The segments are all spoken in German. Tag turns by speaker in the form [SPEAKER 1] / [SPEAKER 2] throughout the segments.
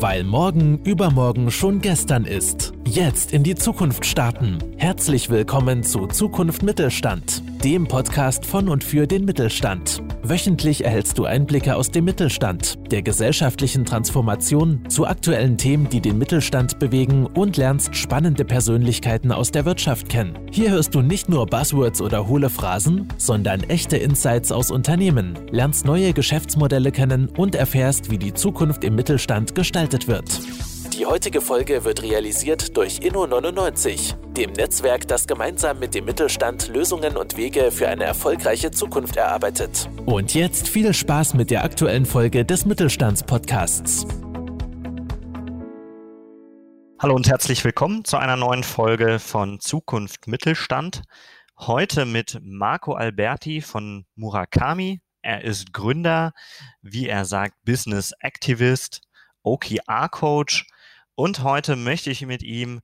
[SPEAKER 1] Weil morgen übermorgen schon gestern ist. Jetzt in die Zukunft starten. Herzlich willkommen zu Zukunft Mittelstand, dem Podcast von und für den Mittelstand. Wöchentlich erhältst du Einblicke aus dem Mittelstand, der gesellschaftlichen Transformation, zu aktuellen Themen, die den Mittelstand bewegen und lernst spannende Persönlichkeiten aus der Wirtschaft kennen. Hier hörst du nicht nur Buzzwords oder hohle Phrasen, sondern echte Insights aus Unternehmen, lernst neue Geschäftsmodelle kennen und erfährst, wie die Zukunft im Mittelstand gestaltet wird. Die heutige Folge wird realisiert durch Inno99, dem Netzwerk, das gemeinsam mit dem Mittelstand Lösungen und Wege für eine erfolgreiche Zukunft erarbeitet. Und jetzt viel Spaß mit der aktuellen Folge des Mittelstandspodcasts.
[SPEAKER 2] Hallo und herzlich willkommen zu einer neuen Folge von Zukunft Mittelstand. Heute mit Marco Alberti von Murakami. Er ist Gründer, wie er sagt, Business Activist, OKR Coach und heute möchte ich mit ihm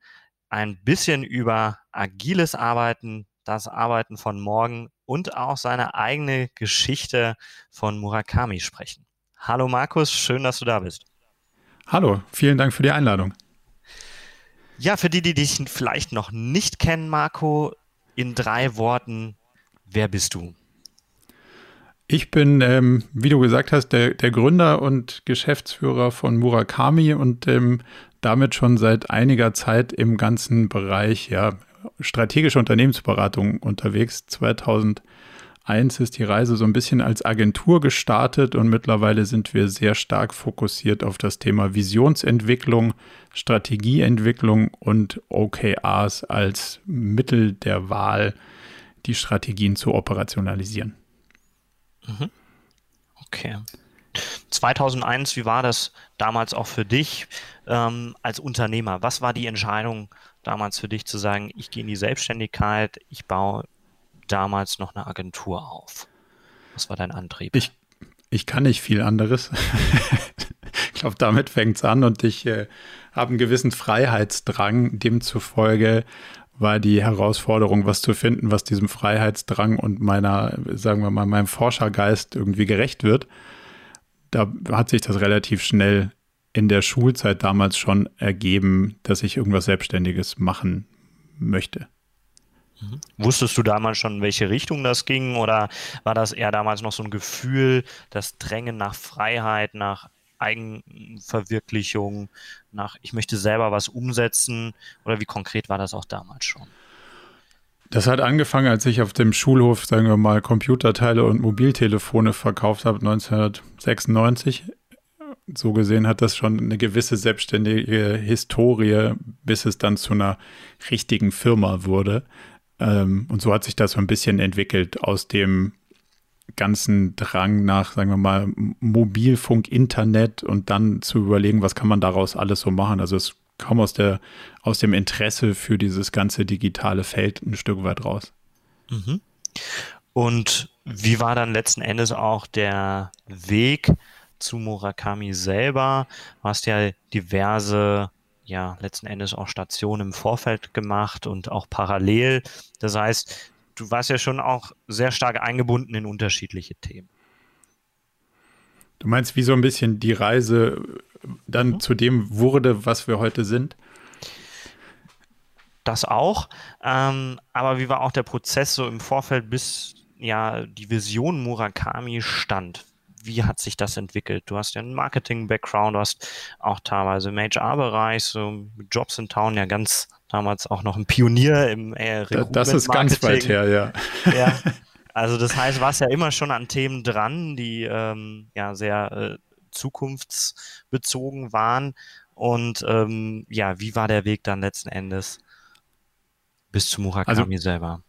[SPEAKER 2] ein bisschen über agiles Arbeiten, das Arbeiten von morgen und auch seine eigene Geschichte von Murakami sprechen. Hallo Markus, schön, dass du da bist.
[SPEAKER 3] Hallo, vielen Dank für die Einladung.
[SPEAKER 2] Ja, für die, die dich vielleicht noch nicht kennen, Marco, in drei Worten, wer bist du?
[SPEAKER 3] Ich bin, ähm, wie du gesagt hast, der, der, Gründer und Geschäftsführer von Murakami und ähm, damit schon seit einiger Zeit im ganzen Bereich ja, strategische Unternehmensberatung unterwegs. 2001 ist die Reise so ein bisschen als Agentur gestartet und mittlerweile sind wir sehr stark fokussiert auf das Thema Visionsentwicklung, Strategieentwicklung und OKRs als Mittel der Wahl, die Strategien zu operationalisieren.
[SPEAKER 2] Mhm. Okay. 2001, wie war das damals auch für dich ähm, als Unternehmer? Was war die Entscheidung damals für dich zu sagen, ich gehe in die Selbstständigkeit, ich baue damals noch eine Agentur auf? Was war dein Antrieb?
[SPEAKER 3] Ich, ich kann nicht viel anderes. ich glaube, damit fängt es an und ich äh, habe einen gewissen Freiheitsdrang. Demzufolge war die Herausforderung, was zu finden, was diesem Freiheitsdrang und meiner, sagen wir mal, meinem Forschergeist irgendwie gerecht wird da hat sich das relativ schnell in der Schulzeit damals schon ergeben, dass ich irgendwas Selbstständiges machen möchte.
[SPEAKER 2] Mhm. Wusstest du damals schon, in welche Richtung das ging oder war das eher damals noch so ein Gefühl, das Drängen nach Freiheit, nach Eigenverwirklichung, nach ich möchte selber was umsetzen oder wie konkret war das auch damals schon?
[SPEAKER 3] Das hat angefangen, als ich auf dem Schulhof, sagen wir mal, Computerteile und Mobiltelefone verkauft habe, 1996. So gesehen hat das schon eine gewisse selbstständige Historie, bis es dann zu einer richtigen Firma wurde. Ähm, und so hat sich das so ein bisschen entwickelt aus dem ganzen Drang nach, sagen wir mal, Mobilfunk, Internet und dann zu überlegen, was kann man daraus alles so machen. Also es kaum aus, der, aus dem Interesse für dieses ganze digitale Feld ein Stück weit raus.
[SPEAKER 2] Mhm. Und wie war dann letzten Endes auch der Weg zu Murakami selber? Du hast ja diverse, ja, letzten Endes auch Stationen im Vorfeld gemacht und auch parallel. Das heißt, du warst ja schon auch sehr stark eingebunden in unterschiedliche Themen.
[SPEAKER 3] Du meinst, wie so ein bisschen die Reise dann mhm. zu dem wurde, was wir heute sind?
[SPEAKER 2] Das auch. Ähm, aber wie war auch der Prozess so im Vorfeld, bis ja die Vision Murakami stand? Wie hat sich das entwickelt? Du hast ja einen Marketing-Background, du hast auch teilweise im HR-Bereich, so mit Jobs in Town, ja ganz damals auch noch ein Pionier im äh,
[SPEAKER 3] Das ist ganz weit her, ja.
[SPEAKER 2] ja. Also das heißt, warst ja immer schon an Themen dran, die ähm, ja sehr äh, zukunftsbezogen waren. Und ähm, ja, wie war der Weg dann letzten Endes bis zu Murakami also, selber?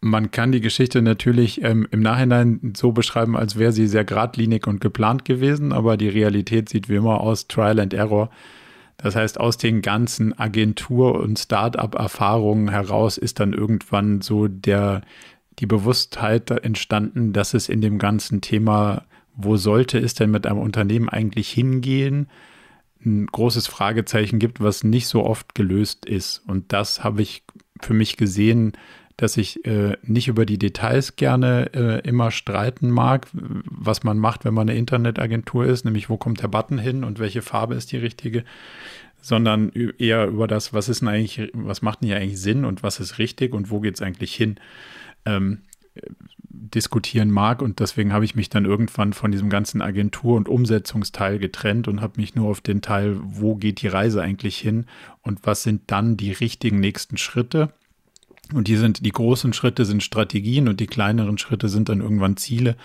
[SPEAKER 3] Man kann die Geschichte natürlich ähm, im Nachhinein so beschreiben, als wäre sie sehr geradlinig und geplant gewesen, aber die Realität sieht wie immer aus Trial and Error. Das heißt, aus den ganzen Agentur- und Start-up-Erfahrungen heraus ist dann irgendwann so der, die Bewusstheit entstanden, dass es in dem ganzen Thema wo sollte es denn mit einem Unternehmen eigentlich hingehen, ein großes Fragezeichen gibt, was nicht so oft gelöst ist. Und das habe ich für mich gesehen, dass ich äh, nicht über die Details gerne äh, immer streiten mag, was man macht, wenn man eine Internetagentur ist, nämlich wo kommt der Button hin und welche Farbe ist die richtige, sondern eher über das, was ist denn eigentlich, was macht denn hier eigentlich Sinn und was ist richtig und wo geht es eigentlich hin. Ähm, diskutieren mag und deswegen habe ich mich dann irgendwann von diesem ganzen Agentur- und Umsetzungsteil getrennt und habe mich nur auf den Teil, wo geht die Reise eigentlich hin und was sind dann die richtigen nächsten Schritte. Und die sind, die großen Schritte sind Strategien und die kleineren Schritte sind dann irgendwann Ziele.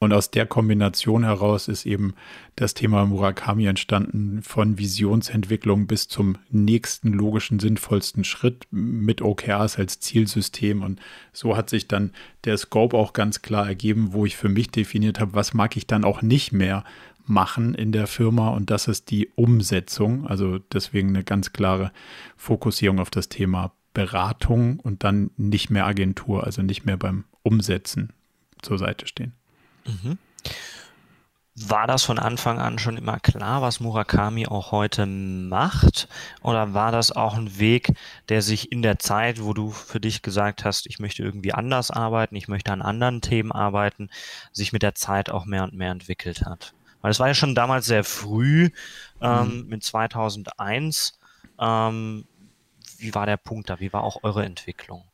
[SPEAKER 3] Und aus der Kombination heraus ist eben das Thema Murakami entstanden, von Visionsentwicklung bis zum nächsten logischen, sinnvollsten Schritt mit OKRs als Zielsystem. Und so hat sich dann der Scope auch ganz klar ergeben, wo ich für mich definiert habe, was mag ich dann auch nicht mehr machen in der Firma. Und das ist die Umsetzung. Also deswegen eine ganz klare Fokussierung auf das Thema Beratung und dann nicht mehr Agentur, also nicht mehr beim Umsetzen zur Seite stehen. Mhm.
[SPEAKER 2] War das von Anfang an schon immer klar, was Murakami auch heute macht? Oder war das auch ein Weg, der sich in der Zeit, wo du für dich gesagt hast, ich möchte irgendwie anders arbeiten, ich möchte an anderen Themen arbeiten, sich mit der Zeit auch mehr und mehr entwickelt hat? Weil es war ja schon damals sehr früh, ähm, mhm. mit 2001. Ähm, wie war der Punkt da? Wie war auch eure Entwicklung?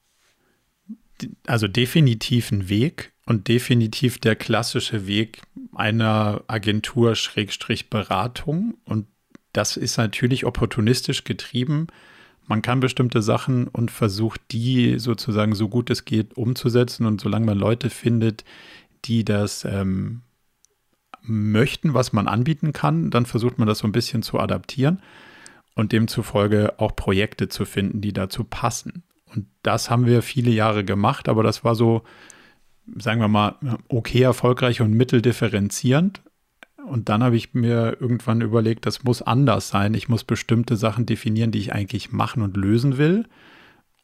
[SPEAKER 3] Also definitiv ein Weg und definitiv der klassische Weg einer Agentur-Beratung. Und das ist natürlich opportunistisch getrieben. Man kann bestimmte Sachen und versucht, die sozusagen so gut es geht umzusetzen. Und solange man Leute findet, die das ähm, möchten, was man anbieten kann, dann versucht man das so ein bisschen zu adaptieren und demzufolge auch Projekte zu finden, die dazu passen. Und das haben wir viele Jahre gemacht, aber das war so sagen wir mal, okay erfolgreich und mitteldifferenzierend. Und dann habe ich mir irgendwann überlegt, das muss anders sein. Ich muss bestimmte Sachen definieren, die ich eigentlich machen und lösen will.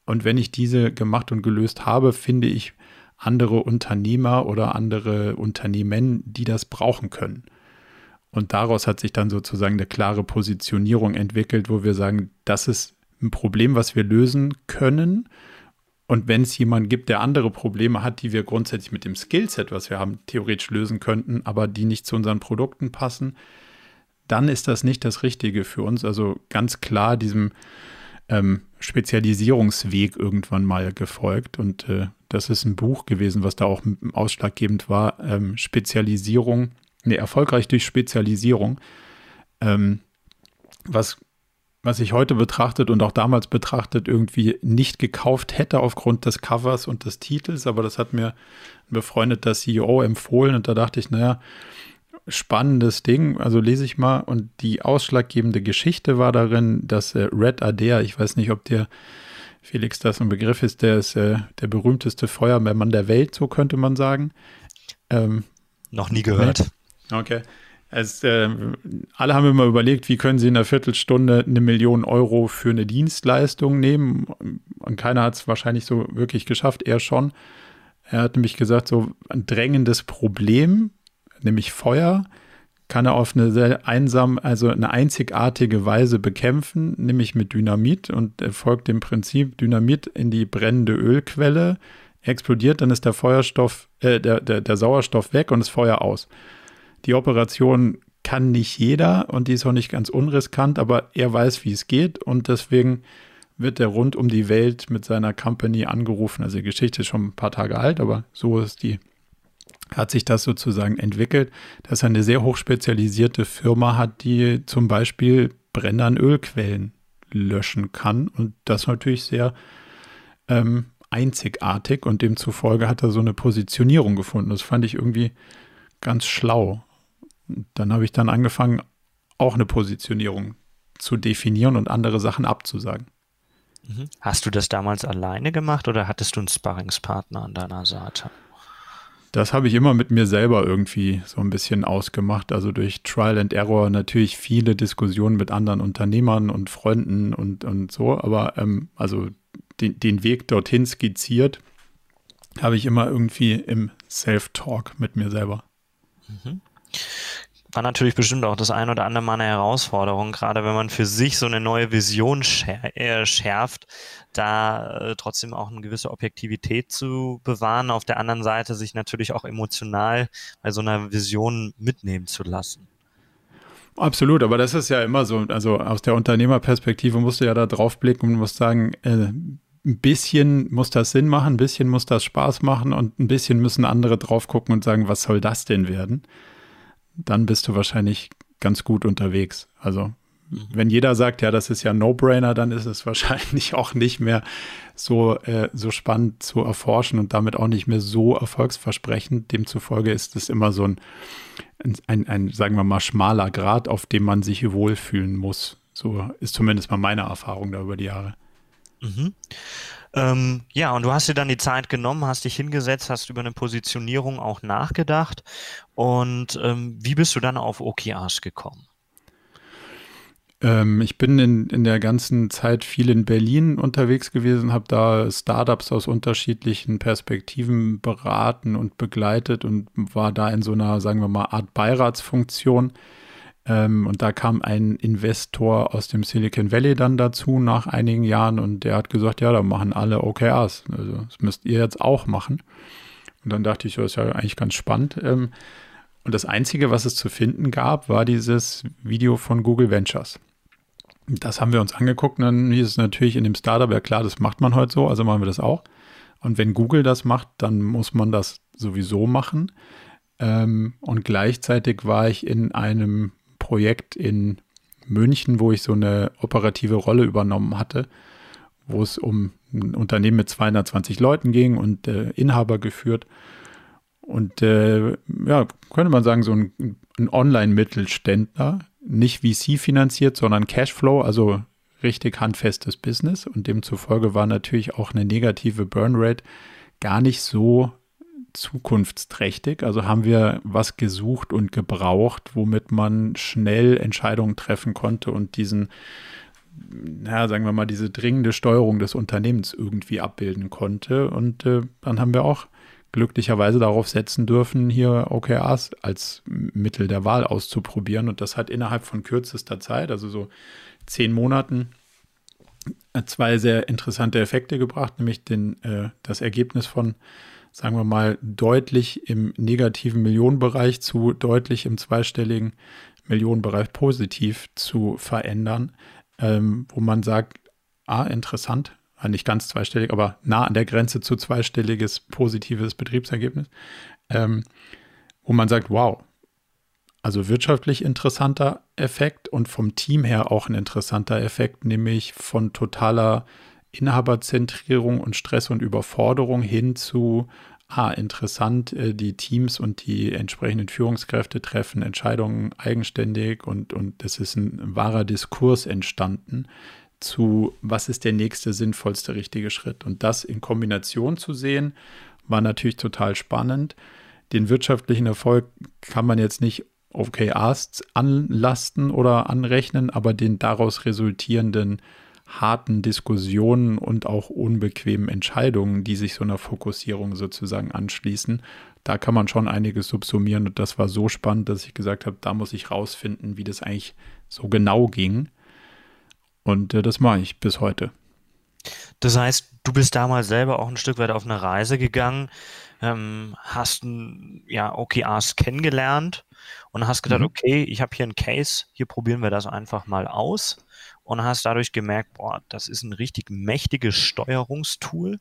[SPEAKER 3] Und wenn ich diese gemacht und gelöst habe, finde ich andere Unternehmer oder andere Unternehmen, die das brauchen können. Und daraus hat sich dann sozusagen eine klare Positionierung entwickelt, wo wir sagen, das ist ein Problem, was wir lösen können. Und wenn es jemanden gibt, der andere Probleme hat, die wir grundsätzlich mit dem Skillset, was wir haben, theoretisch lösen könnten, aber die nicht zu unseren Produkten passen, dann ist das nicht das Richtige für uns. Also ganz klar diesem ähm, Spezialisierungsweg irgendwann mal gefolgt. Und äh, das ist ein Buch gewesen, was da auch ausschlaggebend war. Ähm, Spezialisierung, nee, erfolgreich durch Spezialisierung. Ähm, was was ich heute betrachtet und auch damals betrachtet irgendwie nicht gekauft hätte aufgrund des Covers und des Titels, aber das hat mir ein befreundeter CEO empfohlen und da dachte ich, naja, spannendes Ding, also lese ich mal und die ausschlaggebende Geschichte war darin, dass äh, Red Adair, ich weiß nicht, ob dir Felix das ein Begriff ist, der ist äh, der berühmteste Feuerwehrmann der Welt, so könnte man sagen.
[SPEAKER 2] Ähm, Noch nie gehört.
[SPEAKER 3] Okay. Es, äh, alle haben immer überlegt, wie können sie in einer Viertelstunde eine Million Euro für eine Dienstleistung nehmen. Und keiner hat es wahrscheinlich so wirklich geschafft, er schon. Er hat nämlich gesagt, so ein drängendes Problem, nämlich Feuer, kann er auf eine sehr einsam, also eine einzigartige Weise bekämpfen, nämlich mit Dynamit. Und er folgt dem Prinzip Dynamit in die brennende Ölquelle, explodiert, dann ist der Feuerstoff, äh, der, der, der Sauerstoff weg und das Feuer aus. Die Operation kann nicht jeder und die ist auch nicht ganz unriskant, aber er weiß, wie es geht und deswegen wird er rund um die Welt mit seiner Company angerufen. Also die Geschichte ist schon ein paar Tage alt, aber so ist die, hat sich das sozusagen entwickelt, dass er eine sehr hochspezialisierte Firma hat, die zum Beispiel Brenner an Ölquellen löschen kann und das natürlich sehr ähm, einzigartig und demzufolge hat er so eine Positionierung gefunden. Das fand ich irgendwie ganz schlau dann habe ich dann angefangen, auch eine Positionierung zu definieren und andere Sachen abzusagen.
[SPEAKER 2] Mhm. Hast du das damals alleine gemacht oder hattest du einen Sparringspartner an deiner Seite?
[SPEAKER 3] Das habe ich immer mit mir selber irgendwie so ein bisschen ausgemacht. Also durch Trial and Error natürlich viele Diskussionen mit anderen Unternehmern und Freunden und, und so. Aber ähm, also den, den Weg dorthin skizziert habe ich immer irgendwie im Self-Talk mit mir selber. Mhm.
[SPEAKER 2] War natürlich bestimmt auch das ein oder andere Mal eine Herausforderung, gerade wenn man für sich so eine neue Vision äh, schärft, da äh, trotzdem auch eine gewisse Objektivität zu bewahren, auf der anderen Seite sich natürlich auch emotional bei so einer Vision mitnehmen zu lassen.
[SPEAKER 3] Absolut, aber das ist ja immer so, also aus der Unternehmerperspektive musst du ja da drauf blicken und musst sagen, äh, ein bisschen muss das Sinn machen, ein bisschen muss das Spaß machen und ein bisschen müssen andere drauf gucken und sagen, was soll das denn werden? Dann bist du wahrscheinlich ganz gut unterwegs. Also mhm. wenn jeder sagt, ja, das ist ja No-Brainer, dann ist es wahrscheinlich auch nicht mehr so, äh, so spannend zu erforschen und damit auch nicht mehr so erfolgsversprechend. Demzufolge ist es immer so ein, ein, ein, ein, sagen wir mal, schmaler Grad, auf dem man sich wohlfühlen muss. So ist zumindest mal meine Erfahrung da über die Jahre.
[SPEAKER 2] Mhm. Ähm, ja, und du hast dir dann die Zeit genommen, hast dich hingesetzt, hast über eine Positionierung auch nachgedacht. Und ähm, wie bist du dann auf OKRs gekommen?
[SPEAKER 3] Ähm, ich bin in, in der ganzen Zeit viel in Berlin unterwegs gewesen, habe da Startups aus unterschiedlichen Perspektiven beraten und begleitet und war da in so einer, sagen wir mal, Art Beiratsfunktion ähm, und da kam ein Investor aus dem Silicon Valley dann dazu nach einigen Jahren und der hat gesagt, ja, da machen alle OKRs. Also das müsst ihr jetzt auch machen. Und dann dachte ich, das ist ja eigentlich ganz spannend. Ähm, und das Einzige, was es zu finden gab, war dieses Video von Google Ventures. Das haben wir uns angeguckt und dann hieß es natürlich in dem Startup, ja klar, das macht man heute so, also machen wir das auch. Und wenn Google das macht, dann muss man das sowieso machen. Ähm, und gleichzeitig war ich in einem Projekt in München, wo ich so eine operative Rolle übernommen hatte, wo es um ein Unternehmen mit 220 Leuten ging und äh, Inhaber geführt. Und äh, ja, könnte man sagen, so ein, ein Online-Mittelständler, nicht VC finanziert, sondern Cashflow, also richtig handfestes Business. Und demzufolge war natürlich auch eine negative Burnrate gar nicht so zukunftsträchtig. Also haben wir was gesucht und gebraucht, womit man schnell Entscheidungen treffen konnte und diesen, naja, sagen wir mal, diese dringende Steuerung des Unternehmens irgendwie abbilden konnte. Und äh, dann haben wir auch glücklicherweise darauf setzen dürfen, hier OKRs als Mittel der Wahl auszuprobieren. Und das hat innerhalb von kürzester Zeit, also so zehn Monaten, zwei sehr interessante Effekte gebracht, nämlich den, äh, das Ergebnis von sagen wir mal, deutlich im negativen Millionenbereich zu deutlich im zweistelligen Millionenbereich positiv zu verändern, ähm, wo man sagt, ah, interessant, nicht ganz zweistellig, aber nah an der Grenze zu zweistelliges positives Betriebsergebnis, ähm, wo man sagt, wow, also wirtschaftlich interessanter Effekt und vom Team her auch ein interessanter Effekt, nämlich von totaler Inhaberzentrierung und Stress und Überforderung hin zu, ah, interessant, äh, die Teams und die entsprechenden Führungskräfte treffen Entscheidungen eigenständig und, und es ist ein wahrer Diskurs entstanden zu, was ist der nächste sinnvollste richtige Schritt. Und das in Kombination zu sehen, war natürlich total spannend. Den wirtschaftlichen Erfolg kann man jetzt nicht auf KRs anlasten oder anrechnen, aber den daraus resultierenden harten Diskussionen und auch unbequemen Entscheidungen, die sich so einer Fokussierung sozusagen anschließen. Da kann man schon einiges subsumieren und das war so spannend, dass ich gesagt habe, da muss ich rausfinden, wie das eigentlich so genau ging. Und äh, das mache ich bis heute.
[SPEAKER 2] Das heißt, du bist damals selber auch ein Stück weit auf eine Reise gegangen, ähm, hast ja OKRs kennengelernt und hast gedacht, mhm. okay, ich habe hier einen Case, hier probieren wir das einfach mal aus und hast dadurch gemerkt, boah, das ist ein richtig mächtiges Steuerungstool.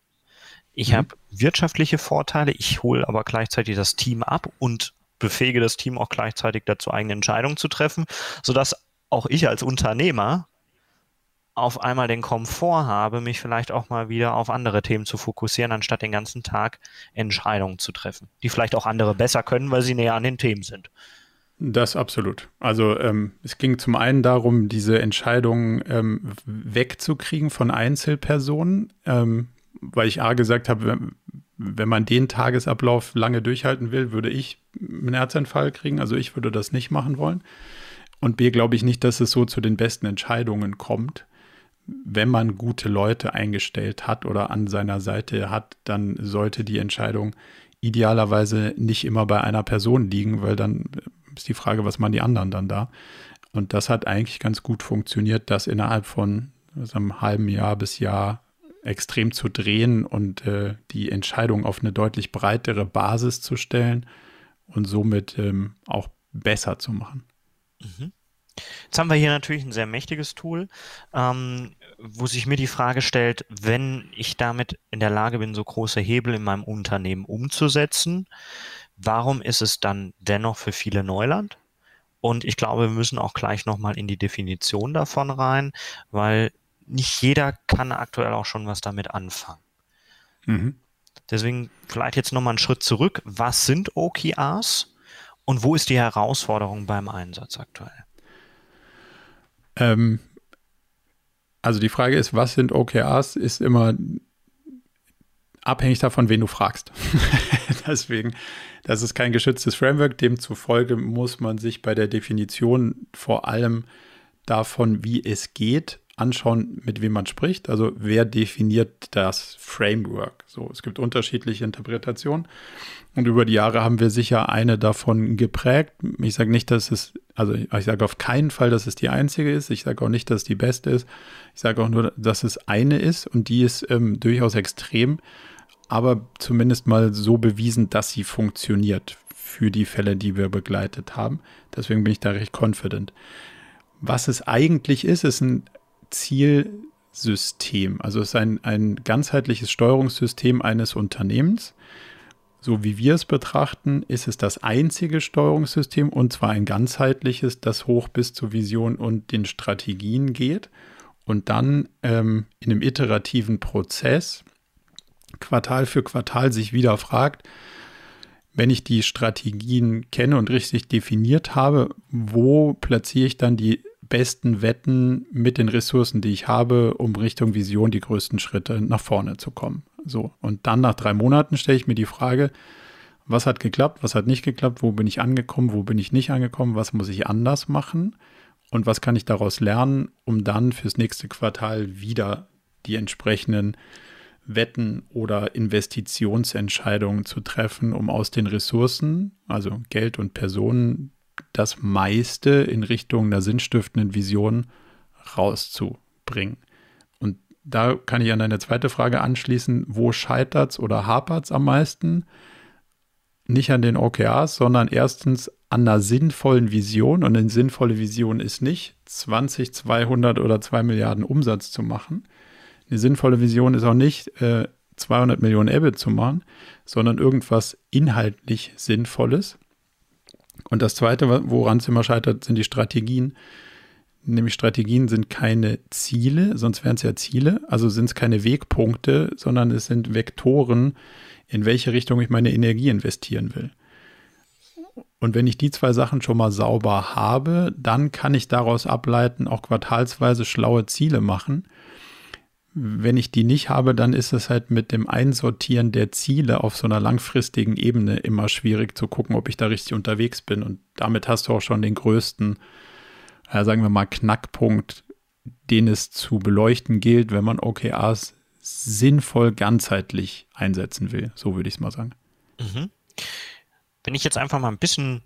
[SPEAKER 2] Ich mhm. habe wirtschaftliche Vorteile, ich hole aber gleichzeitig das Team ab und befähige das Team auch gleichzeitig dazu, eigene Entscheidungen zu treffen, sodass auch ich als Unternehmer auf einmal den Komfort habe, mich vielleicht auch mal wieder auf andere Themen zu fokussieren, anstatt den ganzen Tag Entscheidungen zu treffen, die vielleicht auch andere besser können, weil sie näher an den Themen sind.
[SPEAKER 3] Das absolut. Also ähm, es ging zum einen darum, diese Entscheidungen ähm, wegzukriegen von Einzelpersonen, ähm, weil ich A gesagt habe, wenn, wenn man den Tagesablauf lange durchhalten will, würde ich einen Herzanfall kriegen. Also ich würde das nicht machen wollen. Und B glaube ich nicht, dass es so zu den besten Entscheidungen kommt. Wenn man gute Leute eingestellt hat oder an seiner Seite hat, dann sollte die Entscheidung idealerweise nicht immer bei einer Person liegen, weil dann ist die Frage, was machen die anderen dann da? Und das hat eigentlich ganz gut funktioniert, das innerhalb von also einem halben Jahr bis Jahr extrem zu drehen und äh, die Entscheidung auf eine deutlich breitere Basis zu stellen und somit ähm, auch besser zu machen.
[SPEAKER 2] Mhm. Jetzt haben wir hier natürlich ein sehr mächtiges Tool, ähm, wo sich mir die Frage stellt, wenn ich damit in der Lage bin, so große Hebel in meinem Unternehmen umzusetzen, warum ist es dann dennoch für viele Neuland? Und ich glaube, wir müssen auch gleich nochmal in die Definition davon rein, weil nicht jeder kann aktuell auch schon was damit anfangen. Mhm. Deswegen vielleicht jetzt nochmal einen Schritt zurück. Was sind OKRs und wo ist die Herausforderung beim Einsatz aktuell?
[SPEAKER 3] Ähm, also die Frage ist, was sind OKRs, ist immer abhängig davon, wen du fragst. Deswegen, das ist kein geschütztes Framework. Demzufolge muss man sich bei der Definition vor allem davon, wie es geht, anschauen, mit wem man spricht. Also wer definiert das Framework? So, es gibt unterschiedliche Interpretationen. Und über die Jahre haben wir sicher eine davon geprägt. Ich sage nicht, dass es, also ich sage auf keinen Fall, dass es die einzige ist. Ich sage auch nicht, dass es die beste ist. Ich sage auch nur, dass es eine ist und die ist ähm, durchaus extrem, aber zumindest mal so bewiesen, dass sie funktioniert für die Fälle, die wir begleitet haben. Deswegen bin ich da recht confident. Was es eigentlich ist, ist ein Zielsystem. Also es ist ein, ein ganzheitliches Steuerungssystem eines Unternehmens. So wie wir es betrachten, ist es das einzige Steuerungssystem und zwar ein ganzheitliches, das hoch bis zur Vision und den Strategien geht und dann ähm, in einem iterativen Prozess Quartal für Quartal sich wieder fragt, wenn ich die Strategien kenne und richtig definiert habe, wo platziere ich dann die besten Wetten mit den Ressourcen, die ich habe, um Richtung Vision die größten Schritte nach vorne zu kommen. So. Und dann nach drei Monaten stelle ich mir die Frage, was hat geklappt, was hat nicht geklappt, wo bin ich angekommen, wo bin ich nicht angekommen, was muss ich anders machen und was kann ich daraus lernen, um dann fürs nächste Quartal wieder die entsprechenden Wetten oder Investitionsentscheidungen zu treffen, um aus den Ressourcen, also Geld und Personen, das meiste in Richtung einer sinnstiftenden Vision rauszubringen. Und da kann ich an deine zweite Frage anschließen, wo scheitert es oder hapert es am meisten? Nicht an den OKRs, sondern erstens an einer sinnvollen Vision. Und eine sinnvolle Vision ist nicht, 20, 200 oder 2 Milliarden Umsatz zu machen. Eine sinnvolle Vision ist auch nicht, äh, 200 Millionen EBIT zu machen, sondern irgendwas inhaltlich Sinnvolles. Und das Zweite, woran es immer scheitert, sind die Strategien. Nämlich Strategien sind keine Ziele, sonst wären es ja Ziele. Also sind es keine Wegpunkte, sondern es sind Vektoren, in welche Richtung ich meine Energie investieren will. Und wenn ich die zwei Sachen schon mal sauber habe, dann kann ich daraus ableiten, auch quartalsweise schlaue Ziele machen wenn ich die nicht habe, dann ist es halt mit dem Einsortieren der Ziele auf so einer langfristigen Ebene immer schwierig zu gucken, ob ich da richtig unterwegs bin. Und damit hast du auch schon den größten, äh, sagen wir mal, Knackpunkt, den es zu beleuchten gilt, wenn man OKRs sinnvoll ganzheitlich einsetzen will. So würde ich es mal sagen. Mhm.
[SPEAKER 2] Wenn ich jetzt einfach mal ein bisschen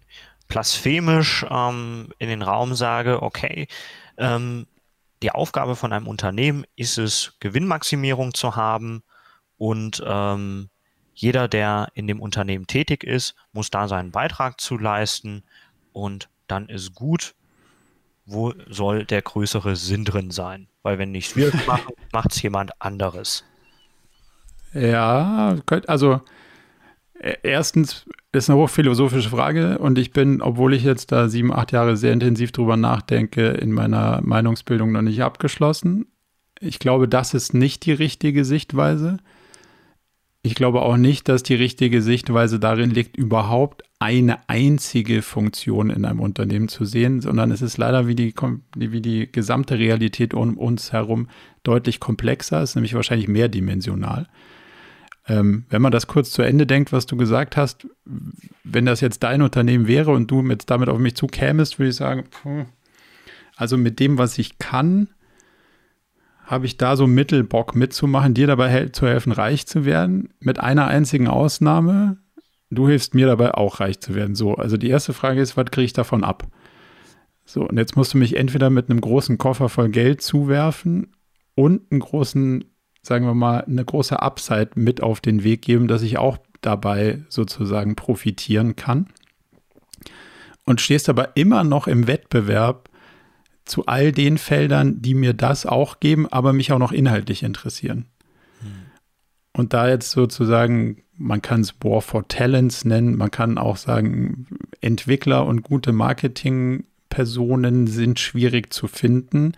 [SPEAKER 2] blasphemisch ähm, in den Raum sage, okay, ähm, die Aufgabe von einem Unternehmen ist es, Gewinnmaximierung zu haben und ähm, jeder, der in dem Unternehmen tätig ist, muss da seinen Beitrag zu leisten und dann ist gut, wo soll der größere Sinn drin sein? Weil wenn nicht wir machen, macht es jemand anderes.
[SPEAKER 3] Ja, also e-, erstens ist eine hochphilosophische Frage und ich bin, obwohl ich jetzt da sieben, acht Jahre sehr intensiv drüber nachdenke, in meiner Meinungsbildung noch nicht abgeschlossen. Ich glaube, das ist nicht die richtige Sichtweise. Ich glaube auch nicht, dass die richtige Sichtweise darin liegt, überhaupt eine einzige Funktion in einem Unternehmen zu sehen, sondern es ist leider wie die, wie die gesamte Realität um uns herum deutlich komplexer, ist nämlich wahrscheinlich mehrdimensional. Ähm, wenn man das kurz zu Ende denkt, was du gesagt hast, wenn das jetzt dein Unternehmen wäre und du mit, damit auf mich zukämest, würde ich sagen, pff, also mit dem, was ich kann, habe ich da so Mittelbock mitzumachen, dir dabei hel zu helfen, reich zu werden. Mit einer einzigen Ausnahme, du hilfst mir dabei auch reich zu werden. So, also die erste Frage ist, was kriege ich davon ab? So, und jetzt musst du mich entweder mit einem großen Koffer voll Geld zuwerfen und einen großen, sagen wir mal, eine große Upside mit auf den Weg geben, dass ich auch dabei sozusagen profitieren kann. Und stehst aber immer noch im Wettbewerb zu all den Feldern, die mir das auch geben, aber mich auch noch inhaltlich interessieren. Hm. Und da jetzt sozusagen, man kann es War for Talents nennen, man kann auch sagen, Entwickler und gute Marketingpersonen sind schwierig zu finden.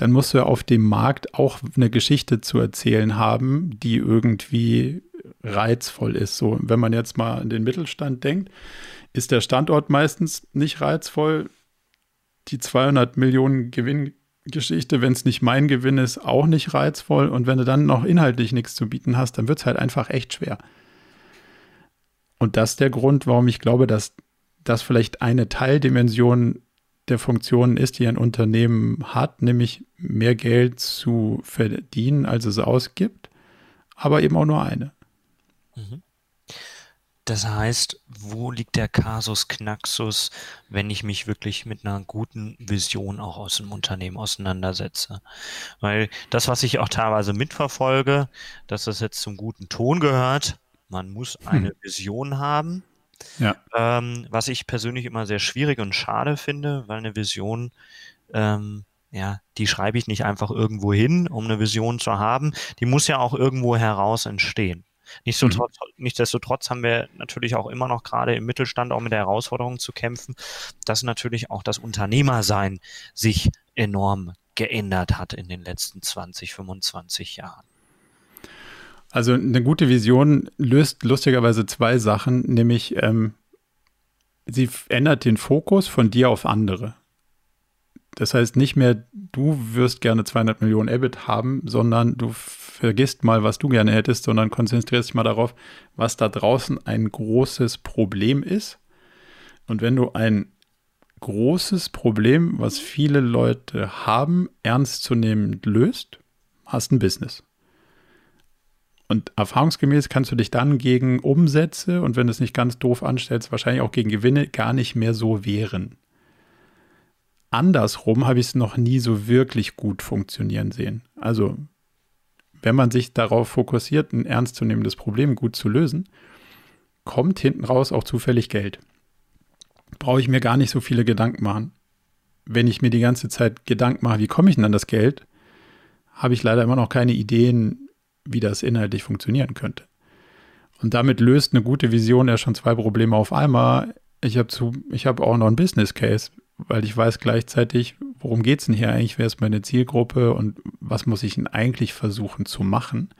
[SPEAKER 3] Dann musst du ja auf dem Markt auch eine Geschichte zu erzählen haben, die irgendwie reizvoll ist. So, wenn man jetzt mal an den Mittelstand denkt, ist der Standort meistens nicht reizvoll die 200 Millionen Gewinngeschichte, wenn es nicht mein Gewinn ist, auch nicht reizvoll. Und wenn du dann noch inhaltlich nichts zu bieten hast, dann wird es halt einfach echt schwer. Und das ist der Grund, warum ich glaube, dass das vielleicht eine Teildimension der Funktionen ist, die ein Unternehmen hat, nämlich mehr Geld zu verdienen, als es ausgibt, aber eben auch nur eine. Mhm.
[SPEAKER 2] Das heißt, wo liegt der Kasus Knaxus, wenn ich mich wirklich mit einer guten Vision auch aus dem Unternehmen auseinandersetze? Weil das, was ich auch teilweise mitverfolge, dass das jetzt zum guten Ton gehört, man muss eine hm. Vision haben. Ja. Ähm, was ich persönlich immer sehr schwierig und schade finde, weil eine Vision ähm, ja, die schreibe ich nicht einfach irgendwo hin, um eine Vision zu haben. Die muss ja auch irgendwo heraus entstehen. Nichtsdestotrotz, mhm. nichtsdestotrotz haben wir natürlich auch immer noch gerade im Mittelstand auch mit der Herausforderung zu kämpfen, dass natürlich auch das Unternehmersein sich enorm geändert hat in den letzten 20, 25 Jahren.
[SPEAKER 3] Also eine gute Vision löst lustigerweise zwei Sachen, nämlich ähm, sie ändert den Fokus von dir auf andere. Das heißt nicht mehr, du wirst gerne 200 Millionen EBIT haben, sondern du vergisst mal, was du gerne hättest, sondern konzentrierst dich mal darauf, was da draußen ein großes Problem ist. Und wenn du ein großes Problem, was viele Leute haben, ernstzunehmend löst, hast ein Business. Und erfahrungsgemäß kannst du dich dann gegen Umsätze und wenn du es nicht ganz doof anstellst, wahrscheinlich auch gegen Gewinne gar nicht mehr so wehren. Andersrum habe ich es noch nie so wirklich gut funktionieren sehen. Also wenn man sich darauf fokussiert, ein ernstzunehmendes Problem gut zu lösen, kommt hinten raus auch zufällig Geld. Brauche ich mir gar nicht so viele Gedanken machen. Wenn ich mir die ganze Zeit Gedanken mache, wie komme ich denn an das Geld, habe ich leider immer noch keine Ideen, wie das inhaltlich funktionieren könnte. Und damit löst eine gute Vision ja schon zwei Probleme auf einmal. Ich habe hab auch noch einen Business Case weil ich weiß gleichzeitig, worum geht es denn hier eigentlich, wer ist meine Zielgruppe und was muss ich denn eigentlich versuchen zu machen.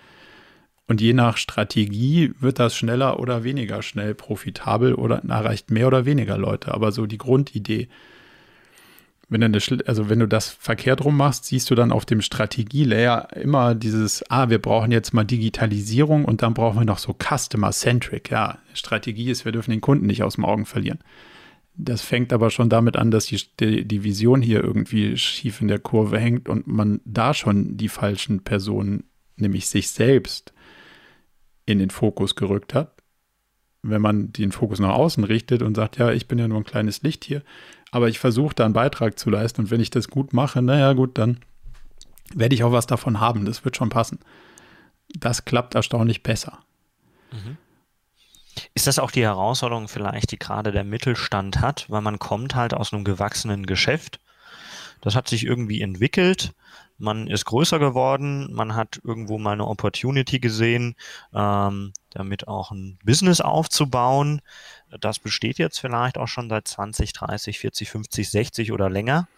[SPEAKER 3] Und je nach Strategie wird das schneller oder weniger schnell profitabel oder erreicht mehr oder weniger Leute. Aber so die Grundidee, wenn du, also wenn du das verkehrt rum machst, siehst du dann auf dem Strategielayer immer dieses, ah, wir brauchen jetzt mal Digitalisierung und dann brauchen wir noch so Customer-Centric. Ja, Strategie ist, wir dürfen den Kunden nicht aus dem Augen verlieren. Das fängt aber schon damit an, dass die, die, die, Vision hier irgendwie schief in der Kurve hängt und man da schon die falschen Personen, nämlich sich selbst, in den Fokus gerückt hat. Wenn man den Fokus nach außen richtet und sagt, ja, ich bin ja nur ein kleines Licht hier, aber ich versuche da einen Beitrag zu leisten und wenn ich das gut mache, naja, gut, dann werde ich auch was davon haben. Das wird schon passen. Das klappt erstaunlich besser. Mhm.
[SPEAKER 2] Ist das auch die Herausforderung vielleicht, die gerade der Mittelstand hat, weil man kommt halt aus einem gewachsenen Geschäft. Das hat sich irgendwie entwickelt. Man ist größer geworden. Man hat irgendwo mal eine Opportunity gesehen, ähm, damit auch ein Business aufzubauen. Das besteht jetzt vielleicht auch schon seit 20, 30, 40, 50, 60 oder länger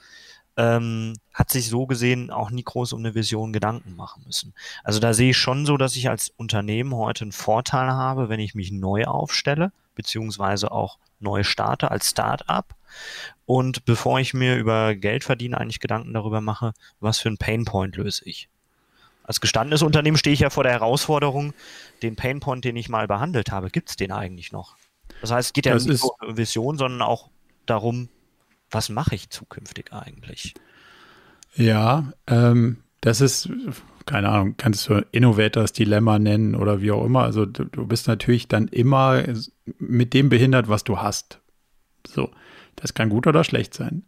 [SPEAKER 2] ähm, hat sich so gesehen auch nie groß um eine Vision Gedanken machen müssen. Also da sehe ich schon so, dass ich als Unternehmen heute einen Vorteil habe, wenn ich mich neu aufstelle, beziehungsweise auch neu starte als Start-up. Und bevor ich mir über Geld verdienen eigentlich Gedanken darüber mache, was für ein Painpoint löse ich. Als gestandenes Unternehmen stehe ich ja vor der Herausforderung, den Painpoint, den ich mal behandelt habe, gibt es den eigentlich noch? Das heißt, es geht ja das nicht nur um Vision, sondern auch darum, was mache ich zukünftig eigentlich?
[SPEAKER 3] Ja, ähm, das ist keine Ahnung, kannst du Innovators Dilemma nennen oder wie auch immer. Also du, du bist natürlich dann immer mit dem behindert, was du hast. So, das kann gut oder schlecht sein.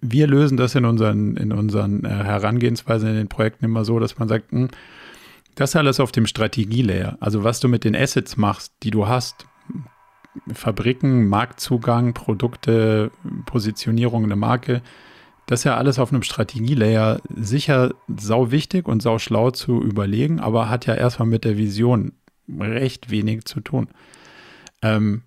[SPEAKER 3] Wir lösen das in unseren, in unseren äh, Herangehensweisen in den Projekten immer so, dass man sagt, mh, hm, das alles auf dem Strategielayer. Also was du mit den Assets machst, die du hast, Fabriken, Marktzugang, Produkte, Positionierung, eine Marke, das ist ja alles auf einem Strategielayer sicher sau wichtig und sau schlau zu überlegen, aber hat ja erstmal mit der Vision recht wenig zu tun. Ähm,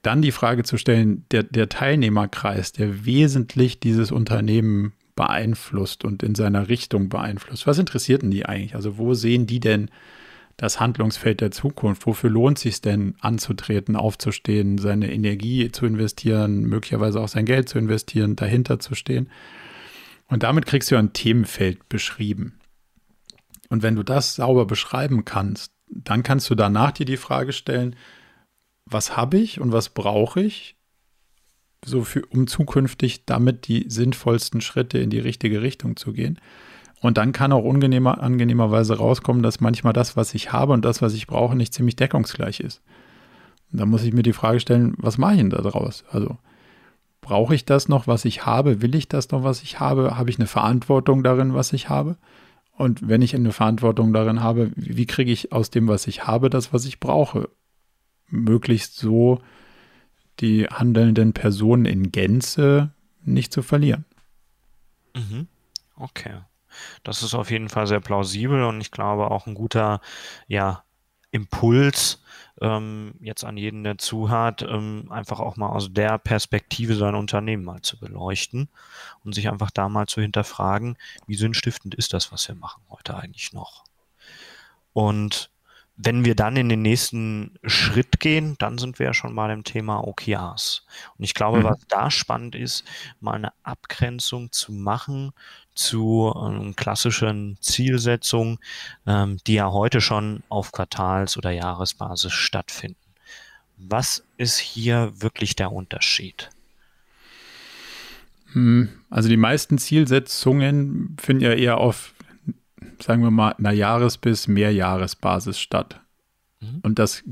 [SPEAKER 3] dann die Frage zu stellen, der, der Teilnehmerkreis, der wesentlich dieses Unternehmen beeinflusst und in seiner Richtung beeinflusst. Was interessiert denn die eigentlich? Also wo sehen die denn das Handlungsfeld der Zukunft? Wofür lohnt es sich denn anzutreten, aufzustehen, seine Energie zu investieren, möglicherweise auch sein Geld zu investieren, dahinter zu stehen? Und damit kriegst du ein Themenfeld beschrieben. Und wenn du das sauber beschreiben kannst, dann kannst du danach dir die Frage stellen, was habe ich und was brauche ich, so für, um zukünftig damit die sinnvollsten Schritte in die richtige Richtung zu gehen. Und dann kann auch unangenehmer, angenehmerweise rauskommen, dass manchmal das, was ich habe und das, was ich brauche, nicht ziemlich deckungsgleich ist. Und da muss ich mir die Frage stellen, was mache ich denn da draus? Also brauche ich das noch, was ich habe? Will ich das noch, was ich habe? Habe ich eine Verantwortung darin, was ich habe? Und wenn ich eine Verantwortung darin habe, wie kriege ich aus dem, was ich habe, das, was ich brauche? Möglichst so die handelnden Personen in Gänze nicht zu verlieren.
[SPEAKER 2] Mhm. Okay. Das ist auf jeden Fall sehr plausibel und ich glaube auch ein guter, ja, Impuls, ähm, jetzt an jeden, der zuhört, ähm, einfach auch mal aus der Perspektive sein Unternehmen mal zu beleuchten und sich einfach da mal zu hinterfragen, wie sinnstiftend ist das, was wir machen heute eigentlich noch? Und wenn wir dann in den nächsten Schritt gehen, dann sind wir ja schon mal im Thema OKRs. Und ich glaube, mhm. was da spannend ist, mal eine Abgrenzung zu machen zu ähm, klassischen Zielsetzungen, ähm, die ja heute schon auf Quartals- oder Jahresbasis stattfinden. Was ist hier wirklich der Unterschied?
[SPEAKER 3] Hm, also die meisten Zielsetzungen finden ja eher auf, sagen wir mal, einer Jahres- bis Mehrjahresbasis statt. Mhm. Und das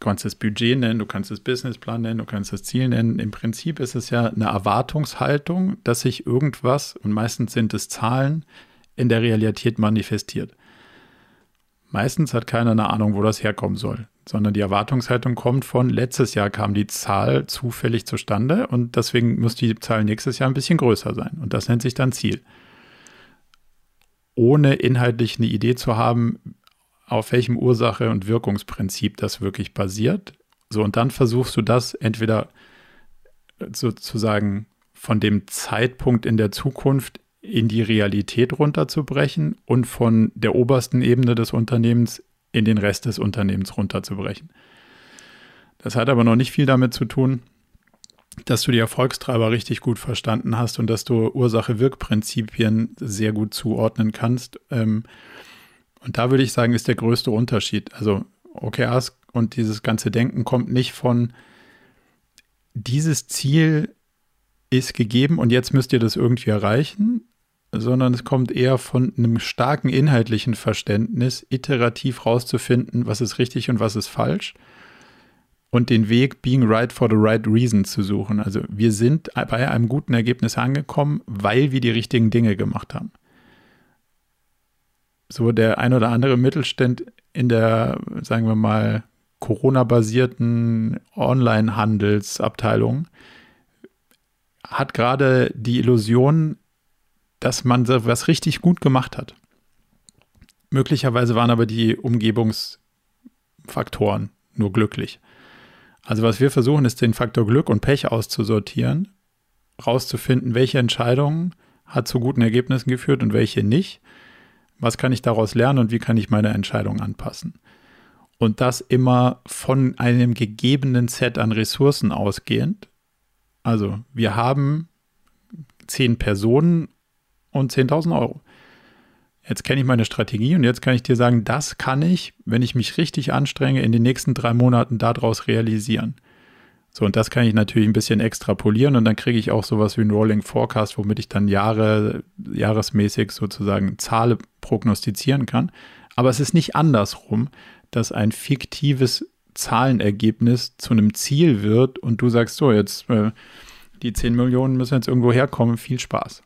[SPEAKER 3] Du kannst das Budget nennen, du kannst das Businessplan nennen, du kannst das Ziel nennen. Im Prinzip ist es ja eine Erwartungshaltung, dass sich irgendwas, und meistens sind es Zahlen, in der Realität manifestiert. Meistens hat keiner eine Ahnung, wo das herkommen soll, sondern die Erwartungshaltung kommt von, letztes Jahr kam die Zahl zufällig zustande und deswegen muss die Zahl nächstes Jahr ein bisschen größer sein. Und das nennt sich dann Ziel. Ohne inhaltlich eine Idee zu haben, auf welchem Ursache- und Wirkungsprinzip das wirklich basiert. So, und dann versuchst du das entweder sozusagen von dem Zeitpunkt in der Zukunft in die Realität runterzubrechen und von der obersten Ebene des Unternehmens in den Rest des Unternehmens runterzubrechen. Das hat aber noch nicht viel damit zu tun, dass du die Erfolgstreiber richtig gut verstanden hast und dass du Ursache-Wirk-Prinzipien sehr gut zuordnen kannst. Ähm, und da würde ich sagen, ist der größte Unterschied. Also OKRs und dieses ganze Denken kommt nicht von, dieses Ziel ist gegeben und jetzt müsst ihr das irgendwie erreichen, sondern es kommt eher von einem starken inhaltlichen Verständnis, iterativ rauszufinden, was ist richtig und was ist falsch und den Weg being right for the right reason zu suchen. Also wir sind bei einem guten Ergebnis angekommen, weil wir die richtigen Dinge gemacht haben so der ein oder andere Mittelstand in der, sagen wir mal, Corona-basierten Online-Handelsabteilung hat gerade die Illusion, dass man was richtig gut gemacht hat. Möglicherweise waren aber die Umgebungsfaktoren nur glücklich. Also was wir versuchen, ist den Faktor Glück und Pech auszusortieren, rauszufinden, welche Entscheidungen hat zu guten Ergebnissen geführt und welche nicht was kann ich daraus lernen und wie kann ich meine Entscheidung anpassen? Und das immer von einem gegebenen Set an Ressourcen ausgehend. Also wir haben zehn Personen und 10.000 Euro. Jetzt kenne ich meine Strategie und jetzt kann ich dir sagen, das kann ich, wenn ich mich richtig anstrenge, in den nächsten drei Monaten daraus realisieren. So, und das kann ich natürlich ein bisschen extrapolieren und dann kriege ich auch sowas wie ein Rolling Forecast, womit ich dann Jahre, jahresmäßig sozusagen Zahlen prognostizieren kann. Aber es ist nicht andersrum, dass ein fiktives Zahlenergebnis zu einem Ziel wird und du sagst so, jetzt äh, die 10 Millionen müssen jetzt irgendwo herkommen, viel Spaß.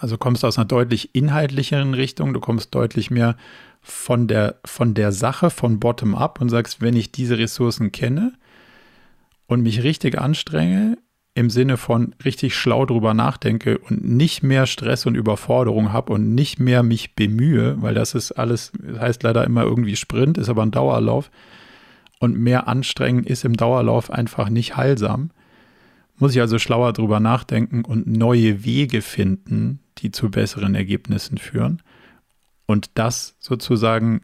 [SPEAKER 3] Also kommst du aus einer deutlich inhaltlicheren Richtung, du kommst deutlich mehr von der, von der Sache, von bottom-up und sagst, wenn ich diese Ressourcen kenne und mich richtig anstrenge, im Sinne von richtig schlau drüber nachdenke und nicht mehr Stress und Überforderung habe und nicht mehr mich bemühe, weil das ist alles, das heißt leider immer irgendwie Sprint, ist aber ein Dauerlauf und mehr anstrengen ist im Dauerlauf einfach nicht heilsam. Muss ich also schlauer drüber nachdenken und neue Wege finden, die zu besseren Ergebnissen führen. Und das sozusagen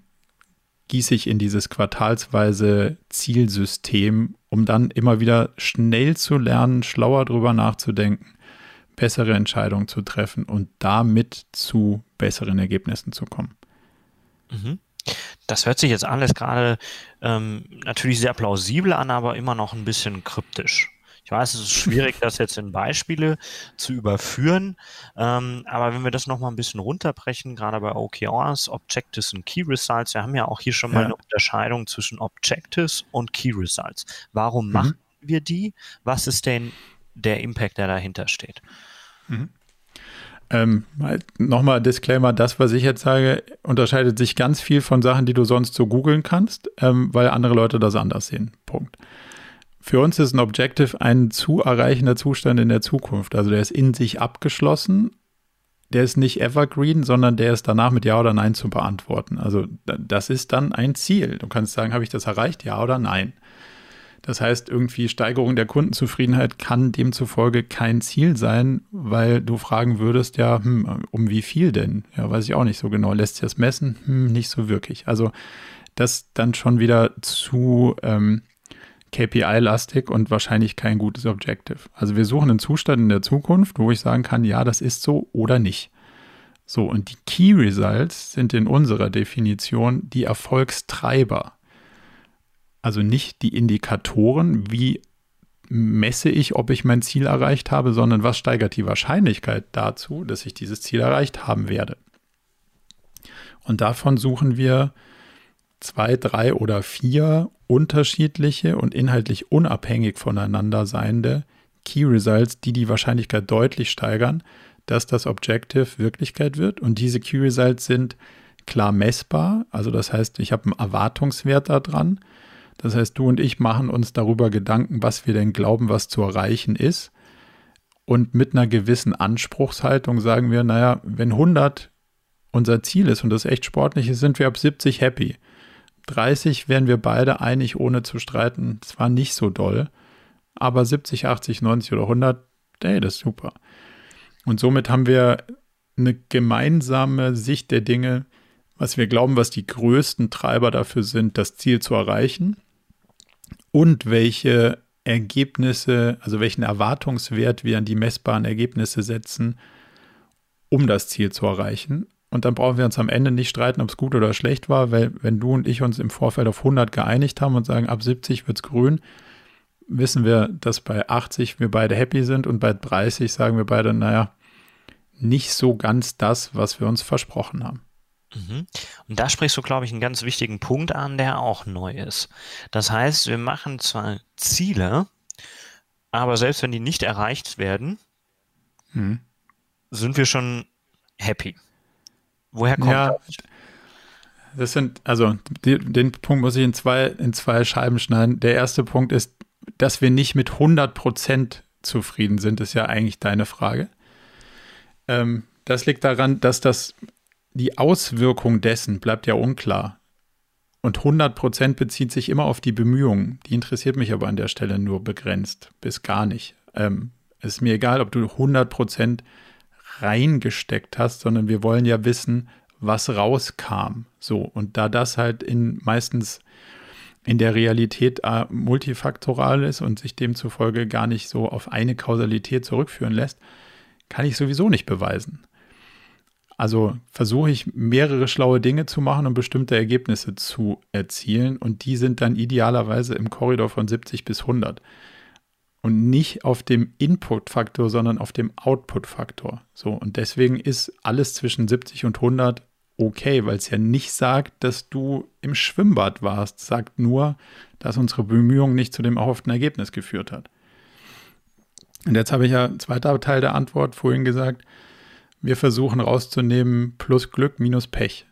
[SPEAKER 3] gieße ich in dieses quartalsweise Zielsystem, um dann immer wieder schnell zu lernen, schlauer drüber nachzudenken, bessere Entscheidungen zu treffen und damit zu besseren Ergebnissen zu kommen.
[SPEAKER 2] Mhm. Das hört sich jetzt alles gerade ähm, natürlich sehr plausibel an, aber immer noch ein bisschen kryptisch. Ich weiß, es ist schwierig, das jetzt in Beispiele zu überführen, ähm, aber wenn wir das nochmal ein bisschen runterbrechen, gerade bei OKRs, Objectives und Key Results, wir haben ja auch hier schon mal ja. eine Unterscheidung zwischen Objectives und Key Results. Warum mhm. machen wir die? Was ist denn der Impact, der dahinter steht?
[SPEAKER 3] Mhm. Ähm, Nochmal Disclaimer, das, was ich jetzt sage, unterscheidet sich ganz viel von Sachen, die du sonst so googeln kannst, ähm, weil andere Leute das anders sehen. Punkt. Für uns ist ein Objective ein zu erreichender Zustand in der Zukunft. Also der ist in sich abgeschlossen. Der ist nicht evergreen, sondern der ist danach mit Ja oder Nein zu beantworten. Also das ist dann ein Ziel. Du kannst sagen, habe ich das erreicht? Ja oder Nein. Das heißt, irgendwie Steigerung der Kundenzufriedenheit kann demzufolge kein Ziel sein, weil du fragen würdest, ja, hm, um wie viel denn? Ja, weiß ich auch nicht so genau. Lässt sich das messen? Hm, nicht so wirklich. Also das dann schon wieder zu ähm, KPI-lastig und wahrscheinlich kein gutes Objective. Also wir suchen einen Zustand in der Zukunft, wo ich sagen kann, ja, das ist so oder nicht. So, und die Key Results sind in unserer Definition die Erfolgstreiber. Also nicht die Indikatoren, wie messe ich, ob ich mein Ziel erreicht habe, sondern was steigert die Wahrscheinlichkeit dazu, dass ich dieses Ziel erreicht haben werde. Und davon suchen wir zwei, drei oder vier unterschiedliche und inhaltlich unabhängig voneinander seiende Key Results, die die Wahrscheinlichkeit deutlich steigern, dass das Objective Wirklichkeit wird. Und diese Key Results sind klar messbar. Also das heißt, ich habe einen Erwartungswert daran. Das heißt, du und ich machen uns darüber Gedanken, was wir denn glauben, was zu erreichen ist. Und mit einer gewissen Anspruchshaltung sagen wir, naja, wenn 100 unser Ziel ist und das echt sportlich ist, sind wir ab 70 happy. 30 wären wir beide einig, ohne zu streiten. Es war nicht so doll. Aber 70, 80, 90 oder 100, ey, das ist super. Und somit haben wir eine gemeinsame Sicht der Dinge, was wir glauben, was die größten Treiber dafür sind, das Ziel zu erreichen und welche Ergebnisse, also welchen Erwartungswert wir an die messbaren Ergebnisse setzen, um das Ziel zu erreichen. Und dann brauchen wir uns am Ende nicht streiten, ob es gut oder schlecht war, weil wenn du und ich uns im Vorfeld auf 100 geeinigt haben und sagen, ab 70 wird es grün, wissen wir, dass bei 80 wir beide happy sind und bei 30 sagen wir beide, naja, nicht so ganz das, was wir uns versprochen haben.
[SPEAKER 2] Mhm. Und da sprichst du, glaube ich, einen ganz wichtigen Punkt an, der auch neu ist. Das heißt, wir machen zwar Ziele, aber selbst wenn die nicht erreicht werden, hm. sind wir schon happy. Woher kommt ja, das?
[SPEAKER 3] Das sind, also die, den Punkt muss ich in zwei, in zwei Scheiben schneiden. Der erste Punkt ist, dass wir nicht mit 100% zufrieden sind, ist ja eigentlich deine Frage. Ähm, das liegt daran, dass das, die Auswirkung dessen bleibt ja unklar. Und 100% bezieht sich immer auf die Bemühungen. Die interessiert mich aber an der Stelle nur begrenzt, bis gar nicht. Ähm, es ist mir egal, ob du 100% reingesteckt hast, sondern wir wollen ja wissen, was rauskam. So, und da das halt in meistens in der Realität äh, multifaktoral ist und sich demzufolge gar nicht so auf eine Kausalität zurückführen lässt, kann ich sowieso nicht beweisen. Also versuche ich mehrere schlaue Dinge zu machen, um bestimmte Ergebnisse zu erzielen und die sind dann idealerweise im Korridor von 70 bis 100 und nicht auf dem Input-Faktor, sondern auf dem Output-Faktor. So und deswegen ist alles zwischen 70 und 100 okay, weil es ja nicht sagt, dass du im Schwimmbad warst, sagt nur, dass unsere Bemühung nicht zu dem erhofften Ergebnis geführt hat. Und jetzt habe ich ja zweiter Teil der Antwort vorhin gesagt, wir versuchen rauszunehmen plus Glück minus Pech.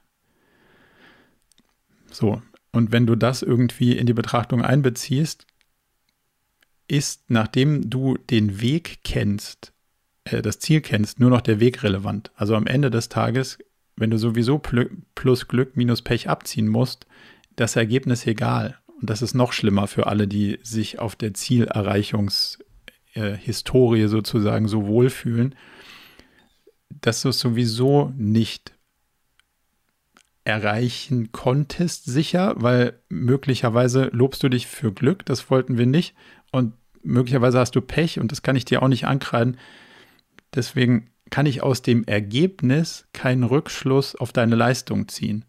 [SPEAKER 3] So, und wenn du das irgendwie in die Betrachtung einbeziehst, ist, nachdem du den Weg kennst, äh, das Ziel kennst, nur noch der Weg relevant. Also am Ende des Tages, wenn du sowieso plus Glück minus Pech abziehen musst, das Ergebnis egal. Und das ist noch schlimmer für alle, die sich auf der Zielerreichungshistorie äh, sozusagen so wohlfühlen dass du es sowieso nicht erreichen konntest, sicher, weil möglicherweise lobst du dich für Glück, das wollten wir nicht. Und möglicherweise hast du Pech und das kann ich dir auch nicht ankreiden. Deswegen kann ich aus dem Ergebnis keinen Rückschluss auf deine Leistung ziehen.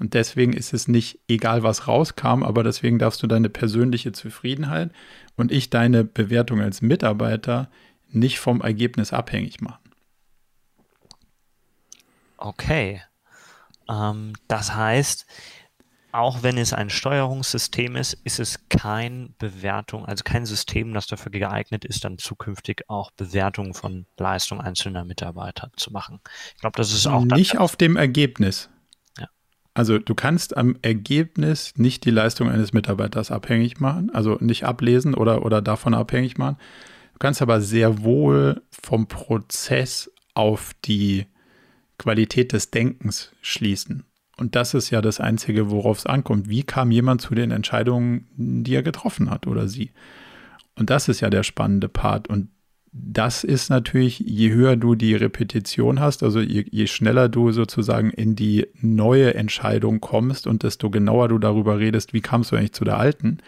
[SPEAKER 3] Und deswegen ist es nicht egal, was rauskam, aber deswegen darfst du deine persönliche Zufriedenheit und ich deine Bewertung als Mitarbeiter nicht vom Ergebnis abhängig machen.
[SPEAKER 2] Okay. Ähm, das heißt, auch wenn es ein Steuerungssystem ist, ist es kein Bewertung, also kein System, das dafür geeignet ist, dann zukünftig auch Bewertungen von Leistung einzelner Mitarbeiter zu machen. Ich glaube, das ist auch
[SPEAKER 3] nicht auf dem Ergebnis. Ja. Also du kannst am Ergebnis nicht die Leistung eines Mitarbeiters abhängig machen, also nicht ablesen oder, oder davon abhängig machen. Du kannst aber sehr wohl vom Prozess auf die Qualität des Denkens schließen. Und das ist ja das Einzige, worauf es ankommt. Wie kam jemand zu den Entscheidungen, die er getroffen hat oder sie? Und das ist ja der spannende Part. Und das ist natürlich, je höher du die Repetition hast, also je, je, schneller du sozusagen in die neue Entscheidung kommst und desto genauer du darüber redest, wie kamst du eigentlich zu der alten,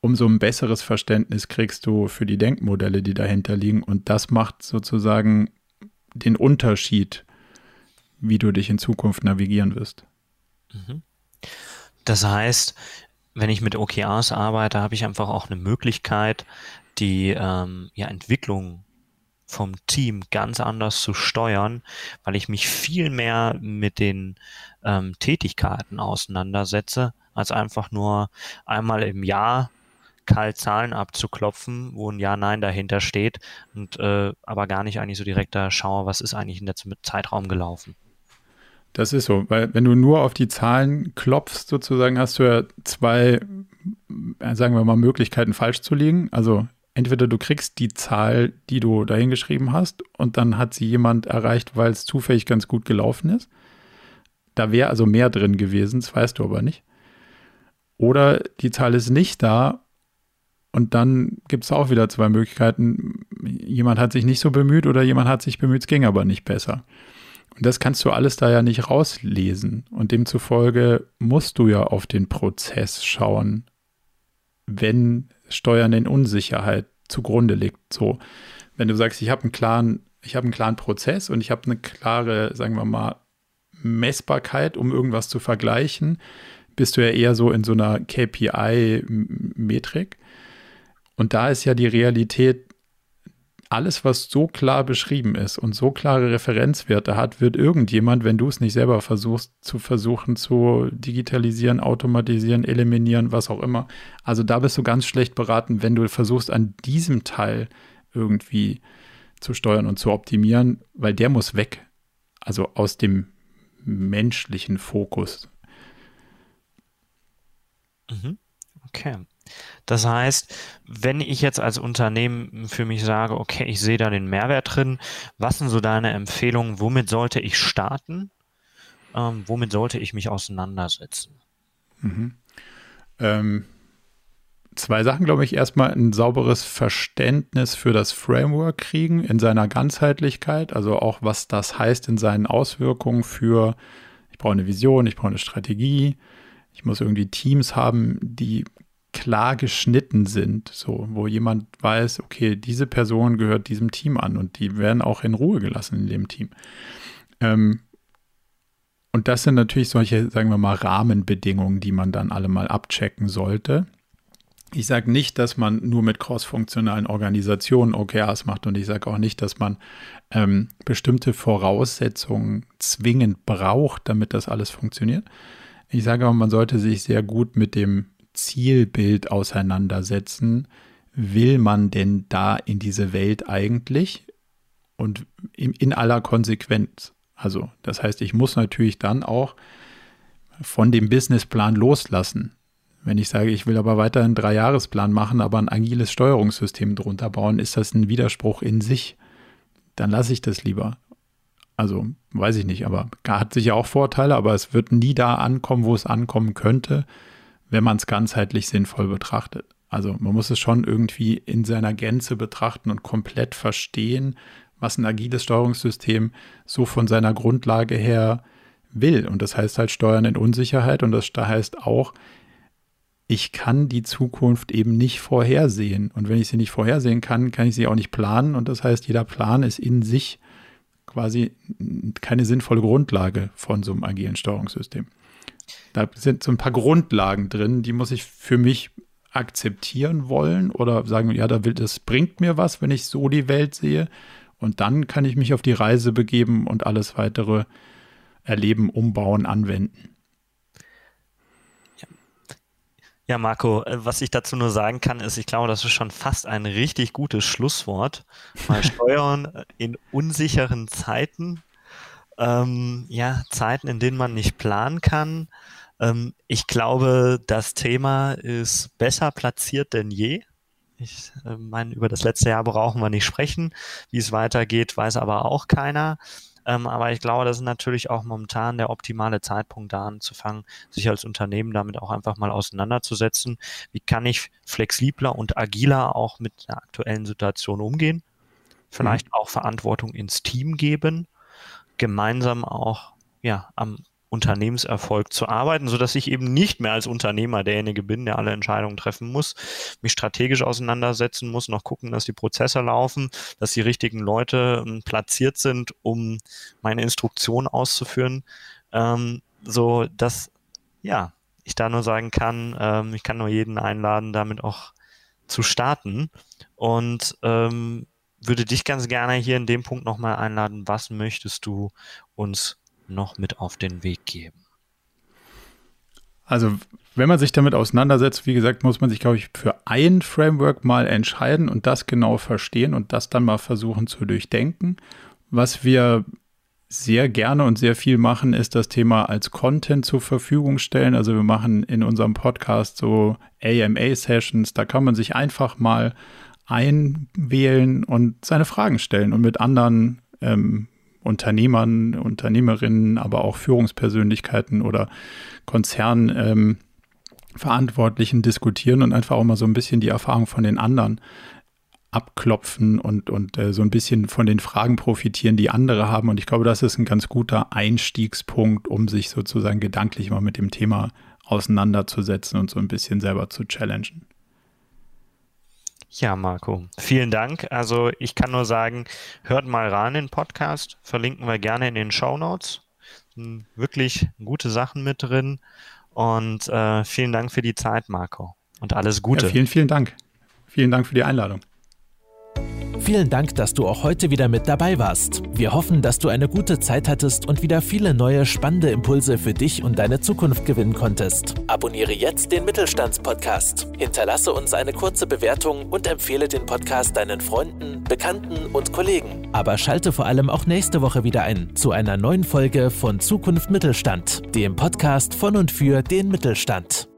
[SPEAKER 3] umso ein besseres Verständnis kriegst du für die Denkmodelle, die dahinter liegen. Und das macht sozusagen den Unterschied wie du dich in Zukunft navigieren wirst. Mhm.
[SPEAKER 2] Das heißt, wenn ich mit OKRs arbeite, habe ich einfach auch eine Möglichkeit, die ähm, ja, Entwicklung vom Team ganz anders zu steuern, weil ich mich viel mehr mit den ähm, Tätigkeiten auseinandersetze, als einfach nur einmal im Jahr kalt Zahlen abzuklopfen, wo ein Ja-Nein dahinter steht und äh, aber gar nicht eigentlich so direkt da schaue, was ist eigentlich in der Zeitraum gelaufen.
[SPEAKER 3] Das ist so, weil wenn du nur auf die Zahlen klopfst, sozusagen, hast du ja zwei, äh, sagen wir mal, Möglichkeiten falsch zu liegen. Also entweder du kriegst die Zahl, die du dahingeschrieben hast, und dann hat sie jemand erreicht, weil es zufällig ganz gut gelaufen ist. Da wäre also mehr drin gewesen, das weißt du aber nicht. Oder die Zahl ist nicht da und dann gibt es auch wieder zwei Möglichkeiten. Jemand hat sich nicht so bemüht oder jemand hat sich bemüht, es ging aber nicht besser. Das kannst du alles da ja nicht rauslesen. Und demzufolge musst du ja auf den Prozess schauen, wenn Steuern in Unsicherheit zugrunde liegt. So, wenn du sagst, ich habe einen klaren, ich habe einen klaren Prozess und ich habe eine klare, sagen wir mal, Messbarkeit, um irgendwas zu vergleichen, bist du ja eher so in so einer KPI-Metrik. Und da ist ja die Realität, alles, was so klar beschrieben ist und so klare Referenzwerte hat, wird irgendjemand, wenn du es nicht selber versuchst, zu versuchen zu digitalisieren, automatisieren, eliminieren, was auch immer. Also da bist du ganz schlecht beraten, wenn du versuchst, an diesem Teil irgendwie zu steuern und zu optimieren, weil der muss weg. Also aus dem menschlichen Fokus.
[SPEAKER 2] Mhm. Okay. Das heißt, wenn ich jetzt als Unternehmen für mich sage, okay, ich sehe da den Mehrwert drin, was sind so deine Empfehlungen, womit sollte ich starten? Ähm, womit sollte ich mich auseinandersetzen?
[SPEAKER 3] Mhm. Ähm, zwei Sachen, glaube ich. Erstmal ein sauberes Verständnis für das Framework kriegen in seiner Ganzheitlichkeit, also auch was das heißt in seinen Auswirkungen für, ich brauche eine Vision, ich brauche eine Strategie, ich muss irgendwie Teams haben, die klar geschnitten sind, so, wo jemand weiß, okay, diese Person gehört diesem Team an und die werden auch in Ruhe gelassen in dem Team. Ähm, Und das sind natürlich solche, sagen wir mal, Rahmenbedingungen, die man dann alle mal abchecken sollte. Ich sage nicht, dass man nur mit crossfunktionalen Organisationen OKRs macht und ich sage auch nicht, dass man ähm, bestimmte Voraussetzungen zwingend braucht, damit das alles funktioniert. Ich sage aber, man sollte sich sehr gut mit dem Zielbild auseinandersetzen. Will man denn da in diese Welt eigentlich und in, in aller Konsequenz? Also, das heißt, ich muss natürlich dann auch von dem Businessplan loslassen. Wenn ich sage, ich will aber weiter einen Dreijahresplan machen, aber ein agiles Steuerungssystem drunter bauen, ist das ein Widerspruch in sich. Dann lasse ich das lieber. Also, weiß ich nicht, aber hat sicher auch Vorteile, aber es wird nie da ankommen, wo es ankommen könnte, wenn man es ganzheitlich sinnvoll betrachtet. Also, man muss es schon irgendwie in seiner Gänze betrachten und komplett verstehen, was ein agiles Steuerungssystem so von seiner Grundlage her will. Und das heißt halt Steuern in Unsicherheit und das heißt auch, ich kann die Zukunft eben nicht vorhersehen. Und wenn ich sie nicht vorhersehen kann, kann ich sie auch nicht planen. Und das heißt, jeder Plan ist in sich quasi keine sinnvolle Grundlage von so einem agilen Steuerungssystem. Da sind so ein paar Grundlagen drin, die muss ich für mich akzeptieren wollen oder sagen, ja, das bringt mir was, wenn ich so die Welt sehe. Und dann kann ich mich auf die Reise begeben und alles weitere erleben, umbauen, anwenden.
[SPEAKER 2] Ja, Marco, äh, was ich dazu nur sagen kann, ist, ich glaube, das ist schon fast ein richtig gutes Schlusswort. Mal steuern in unsicheren Zeiten. Ähm, ja, Zeiten, in denen man nicht planen kann. Ähm, ich glaube, das Thema ist besser platziert denn je. Ich äh, meine, über das letzte Jahr brauchen wir nicht sprechen. Wie es weitergeht, weiß aber auch keiner. Ähm, aber ich glaube, das ist natürlich auch momentan der optimale Zeitpunkt, da anzufangen, sich als Unternehmen damit auch einfach mal auseinanderzusetzen. Wie kann ich flexibler und agiler auch mit der aktuellen Situation umgehen? Vielleicht mhm. auch Verantwortung ins Team geben, gemeinsam auch ja, am Unternehmenserfolg zu arbeiten, so dass ich eben nicht mehr als Unternehmer derjenige bin, der alle Entscheidungen treffen muss, mich strategisch auseinandersetzen muss, noch gucken, dass die Prozesse laufen, dass die richtigen Leute ähm, platziert sind, um meine Instruktion auszuführen, ähm, so dass ja ich da nur sagen kann, ähm, ich kann nur jeden einladen, damit auch zu starten. Und ähm, würde dich ganz gerne hier in dem Punkt nochmal einladen, was möchtest du uns noch mit auf den Weg geben?
[SPEAKER 3] Also, wenn man sich damit auseinandersetzt, wie gesagt, muss man sich, glaube ich, für ein Framework mal entscheiden und das genau verstehen und das dann mal versuchen zu durchdenken. Was wir sehr gerne und sehr viel machen, ist das Thema als Content zur Verfügung stellen. Also wir machen in unserem Podcast so AMA-Sessions, da kann man sich einfach mal einwählen und seine Fragen stellen und mit anderen ähm, Unternehmern, Unternehmerinnen, aber auch Führungspersönlichkeiten oder Konzernverantwortlichen ähm, diskutieren und einfach auch mal so ein bisschen die Erfahrung von den anderen abklopfen und, und äh, so ein bisschen von den Fragen profitieren, die andere haben. Und ich glaube, das ist ein ganz guter Einstiegspunkt, um sich sozusagen gedanklich mal mit dem Thema auseinanderzusetzen und so ein bisschen selber zu challengen.
[SPEAKER 2] Ja, Marco, vielen Dank. Also ich kann nur sagen, hört mal rein in den Podcast, verlinken wir gerne in den Show Notes. Wirklich gute Sachen mit drin. Und äh, vielen Dank für die Zeit, Marco. Und alles Gute.
[SPEAKER 3] Ja, vielen, vielen Dank. Vielen Dank für die Einladung.
[SPEAKER 1] Vielen Dank, dass du auch heute wieder mit dabei warst. Wir hoffen, dass du eine gute Zeit hattest und wieder viele neue spannende Impulse für dich und deine Zukunft gewinnen konntest. Abonniere jetzt den Mittelstandspodcast. Hinterlasse uns eine kurze Bewertung und empfehle den Podcast deinen Freunden, Bekannten und Kollegen. Aber schalte vor allem auch nächste Woche wieder ein zu einer neuen Folge von Zukunft Mittelstand, dem Podcast von und für den Mittelstand.